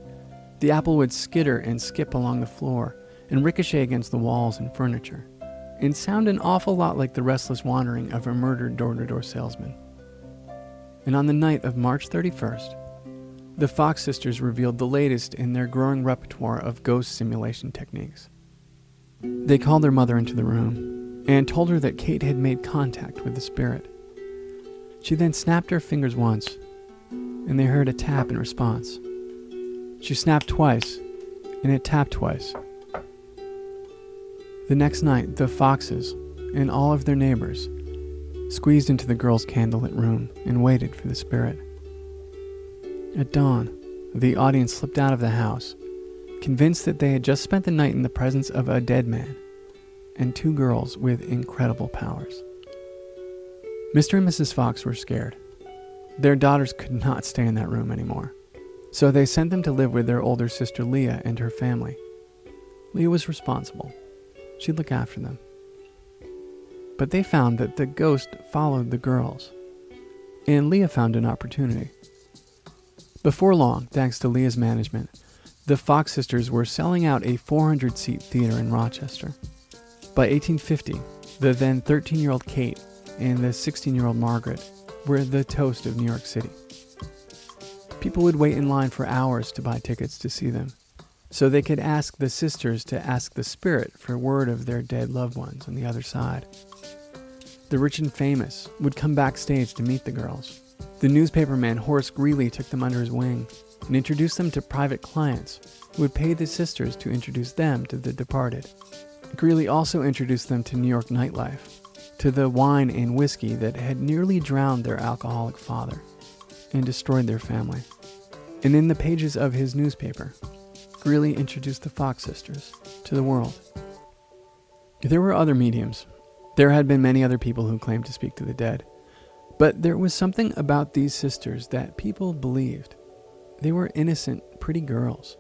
the apple would skitter and skip along the floor and ricochet against the walls and furniture, and sound an awful lot like the restless wandering of a murdered door to door salesman. And on the night of March 31st, the Fox sisters revealed the latest in their growing repertoire of ghost simulation techniques. They called their mother into the room and told her that Kate had made contact with the spirit. She then snapped her fingers once, and they heard a tap in response. She snapped twice, and it tapped twice. The next night, the Foxes and all of their neighbors squeezed into the girls' candlelit room and waited for the spirit. At dawn, the audience slipped out of the house, convinced that they had just spent the night in the presence of a dead man and two girls with incredible powers. Mr. and Mrs. Fox were scared. Their daughters could not stay in that room anymore, so they sent them to live with their older sister Leah and her family. Leah was responsible. She'd look after them. But they found that the ghost followed the girls, and Leah found an opportunity. Before long, thanks to Leah's management, the Fox sisters were selling out a 400 seat theater in Rochester. By 1850, the then 13 year old Kate and the 16 year old Margaret were the toast of New York City. People would wait in line for hours to buy tickets to see them, so they could ask the sisters to ask the spirit for word of their dead loved ones on the other side. The rich and famous would come backstage to meet the girls. The newspaperman Horace Greeley took them under his wing and introduced them to private clients who would pay the sisters to introduce them to the departed. Greeley also introduced them to New York nightlife, to the wine and whiskey that had nearly drowned their alcoholic father and destroyed their family. And in the pages of his newspaper, Greeley introduced the Fox sisters to the world. There were other mediums. There had been many other people who claimed to speak to the dead. But there was something about these sisters that people believed. They were innocent, pretty girls.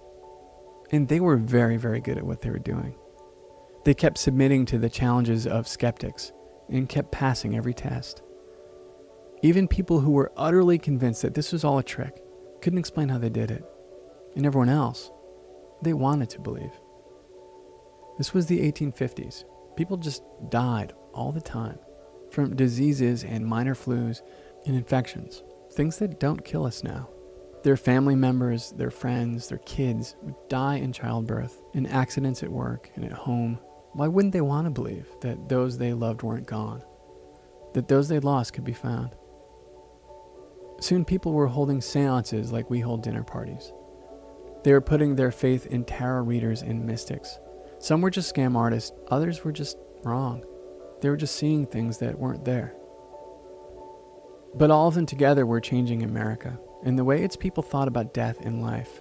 And they were very, very good at what they were doing. They kept submitting to the challenges of skeptics and kept passing every test. Even people who were utterly convinced that this was all a trick couldn't explain how they did it. And everyone else, they wanted to believe. This was the 1850s. People just died all the time from diseases and minor flus and infections, things that don't kill us now. Their family members, their friends, their kids would die in childbirth, in accidents at work and at home. Why wouldn't they want to believe that those they loved weren't gone? That those they lost could be found? Soon people were holding seances like we hold dinner parties. They were putting their faith in tarot readers and mystics. Some were just scam artists, others were just wrong. They were just seeing things that weren't there. But all of them together were changing America and the way its people thought about death and life.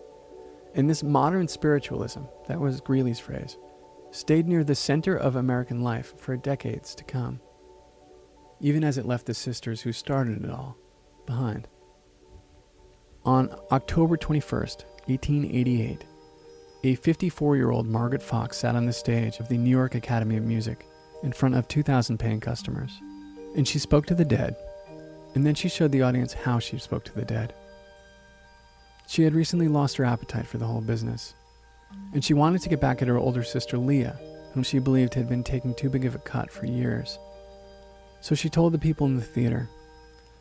In this modern spiritualism, that was Greeley's phrase, stayed near the center of American life for decades to come, even as it left the sisters who started it all behind. On October 21st, 1888, a 54 year old Margaret Fox sat on the stage of the New York Academy of Music in front of 2,000 paying customers. And she spoke to the dead, and then she showed the audience how she spoke to the dead. She had recently lost her appetite for the whole business, and she wanted to get back at her older sister Leah, whom she believed had been taking too big of a cut for years. So she told the people in the theater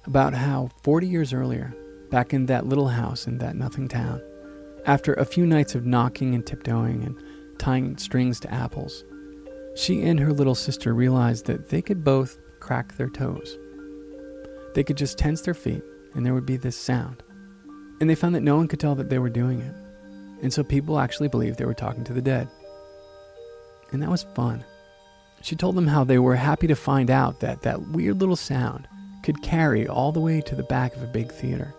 about how 40 years earlier, back in that little house in that nothing town, after a few nights of knocking and tiptoeing and tying strings to apples, she and her little sister realized that they could both crack their toes. They could just tense their feet, and there would be this sound. And they found that no one could tell that they were doing it. And so people actually believed they were talking to the dead. And that was fun. She told them how they were happy to find out that that weird little sound could carry all the way to the back of a big theater.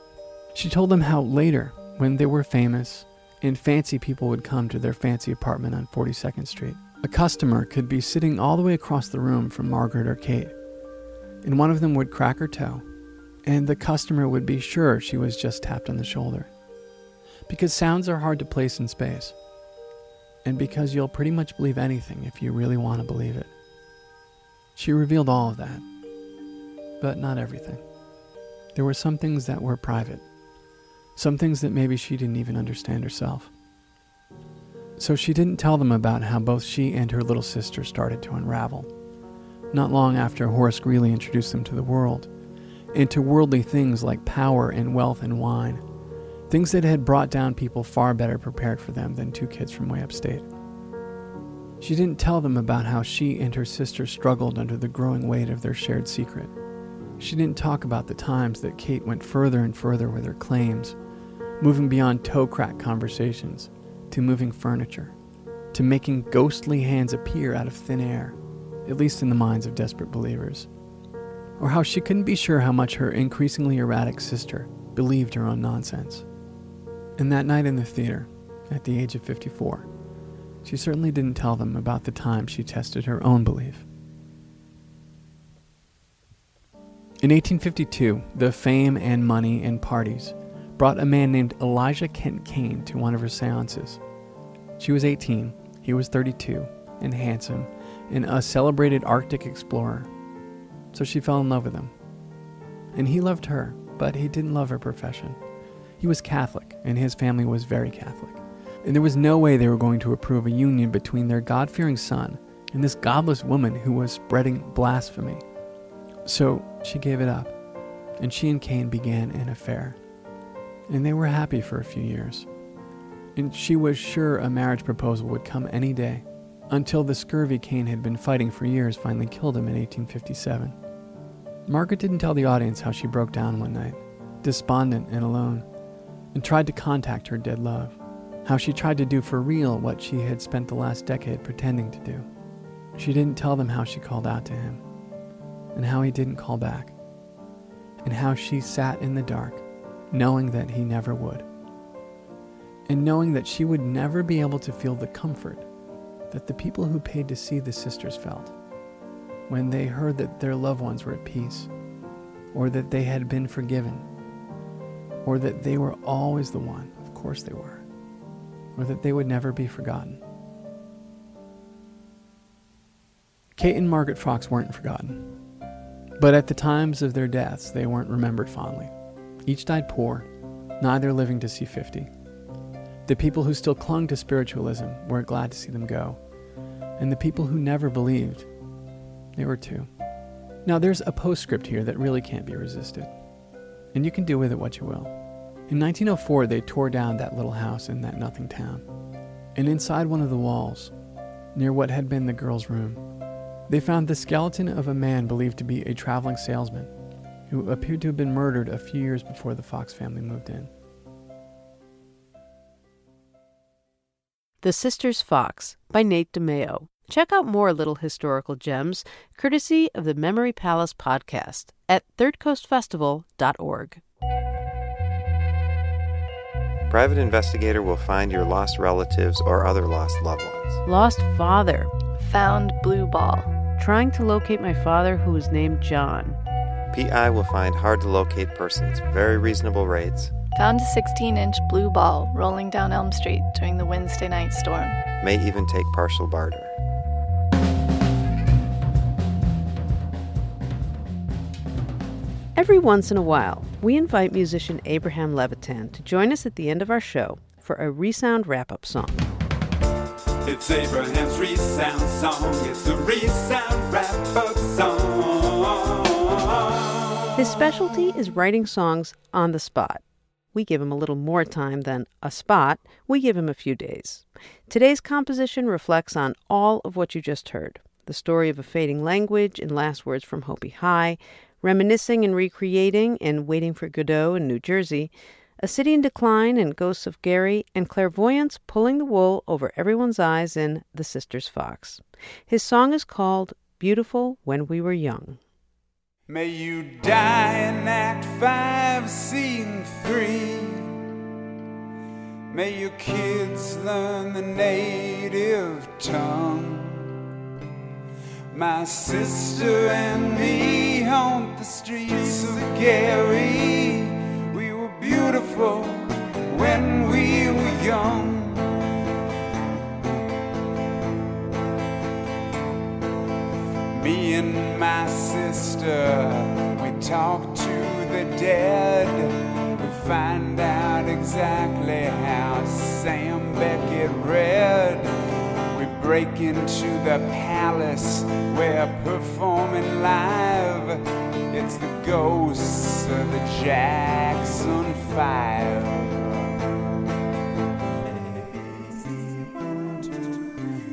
She told them how later, when they were famous and fancy people would come to their fancy apartment on 42nd Street, a customer could be sitting all the way across the room from Margaret or Kate, and one of them would crack her toe, and the customer would be sure she was just tapped on the shoulder. Because sounds are hard to place in space, and because you'll pretty much believe anything if you really want to believe it. She revealed all of that, but not everything. There were some things that were private, some things that maybe she didn't even understand herself. So she didn't tell them about how both she and her little sister started to unravel. Not long after Horace Greeley introduced them to the world, and to worldly things like power and wealth and wine, things that had brought down people far better prepared for them than two kids from way upstate. She didn't tell them about how she and her sister struggled under the growing weight of their shared secret. She didn't talk about the times that Kate went further and further with her claims, moving beyond toe crack conversations to moving furniture, to making ghostly hands appear out of thin air, at least in the minds of desperate believers. Or how she couldn't be sure how much her increasingly erratic sister believed her own nonsense. And that night in the theater, at the age of 54, she certainly didn't tell them about the time she tested her own belief. In 1852, the fame and money and parties brought a man named Elisha Kent Kane to one of her seances. She was 18, he was 32, and handsome, and a celebrated Arctic explorer. So she fell in love with him. And he loved her, but he didn't love her profession. He was Catholic, and his family was very Catholic. And there was no way they were going to approve a union between their God fearing son and this godless woman who was spreading blasphemy. So she gave it up, and she and Kane began an affair. And they were happy for a few years. and she was sure a marriage proposal would come any day, until the scurvy Kane had been fighting for years finally killed him in 1857. Margaret didn't tell the audience how she broke down one night, despondent and alone, and tried to contact her dead love, how she tried to do for real what she had spent the last decade pretending to do. She didn't tell them how she called out to him, and how he didn't call back, and how she sat in the dark, knowing that he never would, and knowing that she would never be able to feel the comfort that the people who paid to see the sisters felt when they heard that their loved ones were at peace, or that they had been forgiven, or that they were always the one, of course they were, or that they would never be forgotten. Kate and Margaret Fox weren't forgotten, but at the times of their deaths, they weren't remembered fondly. Each died poor, neither living to see 50. The people who still clung to spiritualism were glad to see them go, and the people who never believed, they were too. Now, there's a postscript here that really can't be resisted, and you can do with it what you will. In 1904, they tore down that little house in that nothing town, and inside one of the walls, near what had been the girl's room, they found the skeleton of a man believed to be a traveling salesman who appeared to have been murdered a few years before the Fox family moved in. The Sisters Fox by Nate DiMeo. Check out more little historical gems courtesy of the Memory Palace podcast at thirdcoastfestival.org. Private investigator will find your lost relatives or other lost loved ones. Lost father. Found blue ball. Trying to locate my father who was named John. PI will find hard to locate persons, very reasonable rates. Found a 16 inch blue ball rolling down Elm Street during the Wednesday night storm. May even take partial barter. Every once in a while, we invite musician Abraham Levitan to join us at the end of our show for a Resound wrap up song. It's Abraham's Resound song. It's the Resound wrap up song. His specialty is writing songs on the spot. We give him a little more time than a spot, we give him a few days. Today's composition reflects on all of what you just heard the story of a fading language in Last Words from Hopi High, reminiscing and recreating in Waiting for Godot in New Jersey, a city in decline in Ghosts of Gary, and clairvoyance pulling the wool over everyone's eyes in The Sisters Fox. His song is called Beautiful When We Were Young. May you die in Act 5, Scene 3. May your kids learn the native tongue. My sister and me haunt the streets of Gary. We were beautiful when we were young. Me and my sister, we talk to the dead. We find out exactly how Sam Beckett read. Break into the palace, we're performing live. It's the ghosts of the Jackson Five.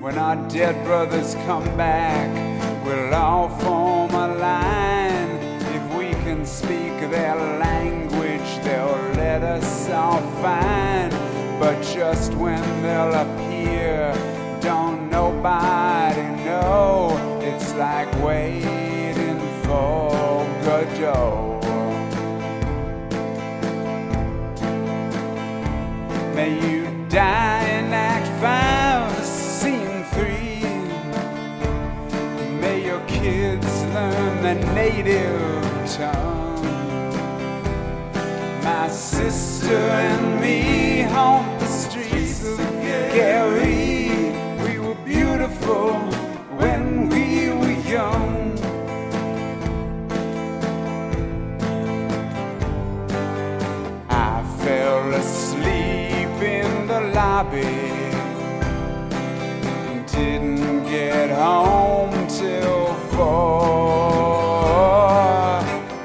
When our dead brothers come back, we'll all form a line. If we can speak their language, they'll let us all fine. But just when they'll appear, nobody know. It's like waiting for Godot. May you die in Act 5, Scene 3. May your kids learn the native tongue. My sister and me haunt the streets of Gary. When we were young. I fell asleep in the lobby. Didn't get home till four.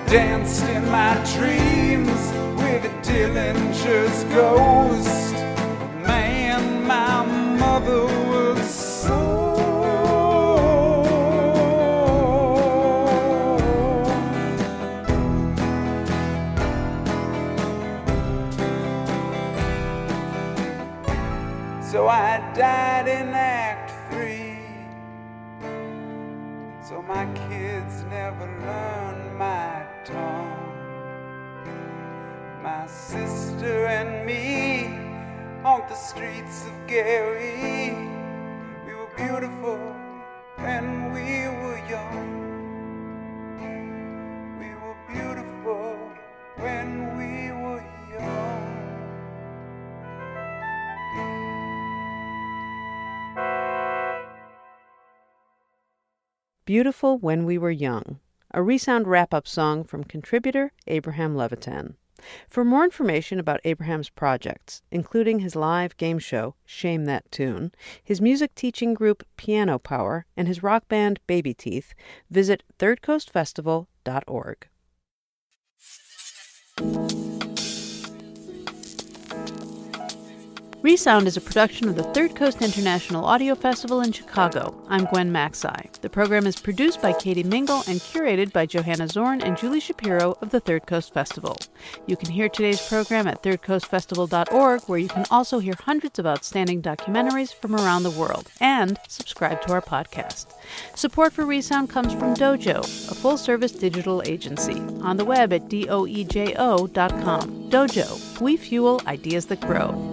Danced in my dreams with Dillinger's ghost. Beautiful When We Were Young, a Resound wrap up song from contributor Abraham Levitan. For more information about Abraham's projects, including his live game show, Shame That Tune, his music teaching group, Piano Power, and his rock band, Baby Teeth, visit thirdcoastfestival.org. Resound is a production of the Third Coast International Audio Festival in Chicago. I'm Gwen Macsai. The program is produced by Katie Mingle and curated by Johanna Zorn and Julie Shapiro of the Third Coast Festival. You can hear today's program at thirdcoastfestival.org, where you can also hear hundreds of outstanding documentaries from around the world and subscribe to our podcast. Support for Resound comes from Doejo, a full service digital agency, on the web at doejo.com. Doejo, we fuel ideas that grow.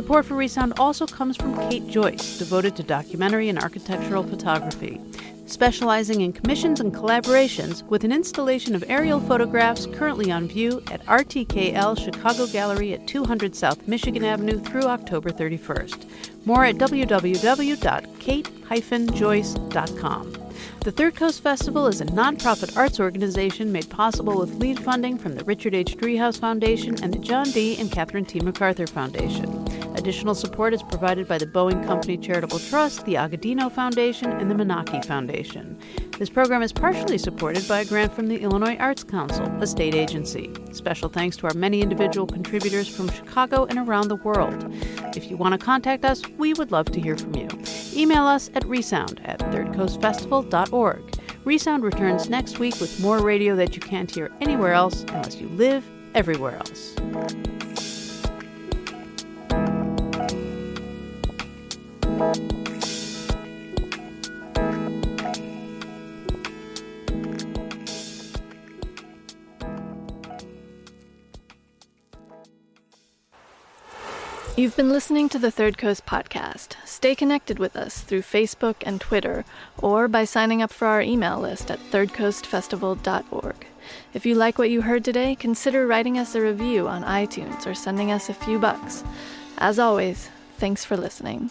Support for Resound also comes from Kate Joyce, devoted to documentary and architectural photography, specializing in commissions and collaborations with an installation of aerial photographs currently on view at RTKL Chicago Gallery at 200 South Michigan Avenue through October 31st. More at www.kate-joyce.com. The Third Coast Festival is a nonprofit arts organization made possible with lead funding from the Richard H. Driehaus Foundation and the John D. and Catherine T. MacArthur Foundation. Additional support is provided by the Boeing Company Charitable Trust, the Agudino Foundation, and the Menaki Foundation. This program is partially supported by a grant from the Illinois Arts Council, a state agency. Special thanks to our many individual contributors from Chicago and around the world. If you want to contact us, we would love to hear from you. Email us at resound at thirdcoastfestival.org. Resound returns next week with more radio that you can't hear anywhere else unless you live everywhere else. You've been listening to the Third Coast podcast. Stay connected with us through Facebook and Twitter or by signing up for our email list at thirdcoastfestival.org. If you like what you heard today, consider writing us a review on iTunes or sending us a few bucks. As always, thanks for listening.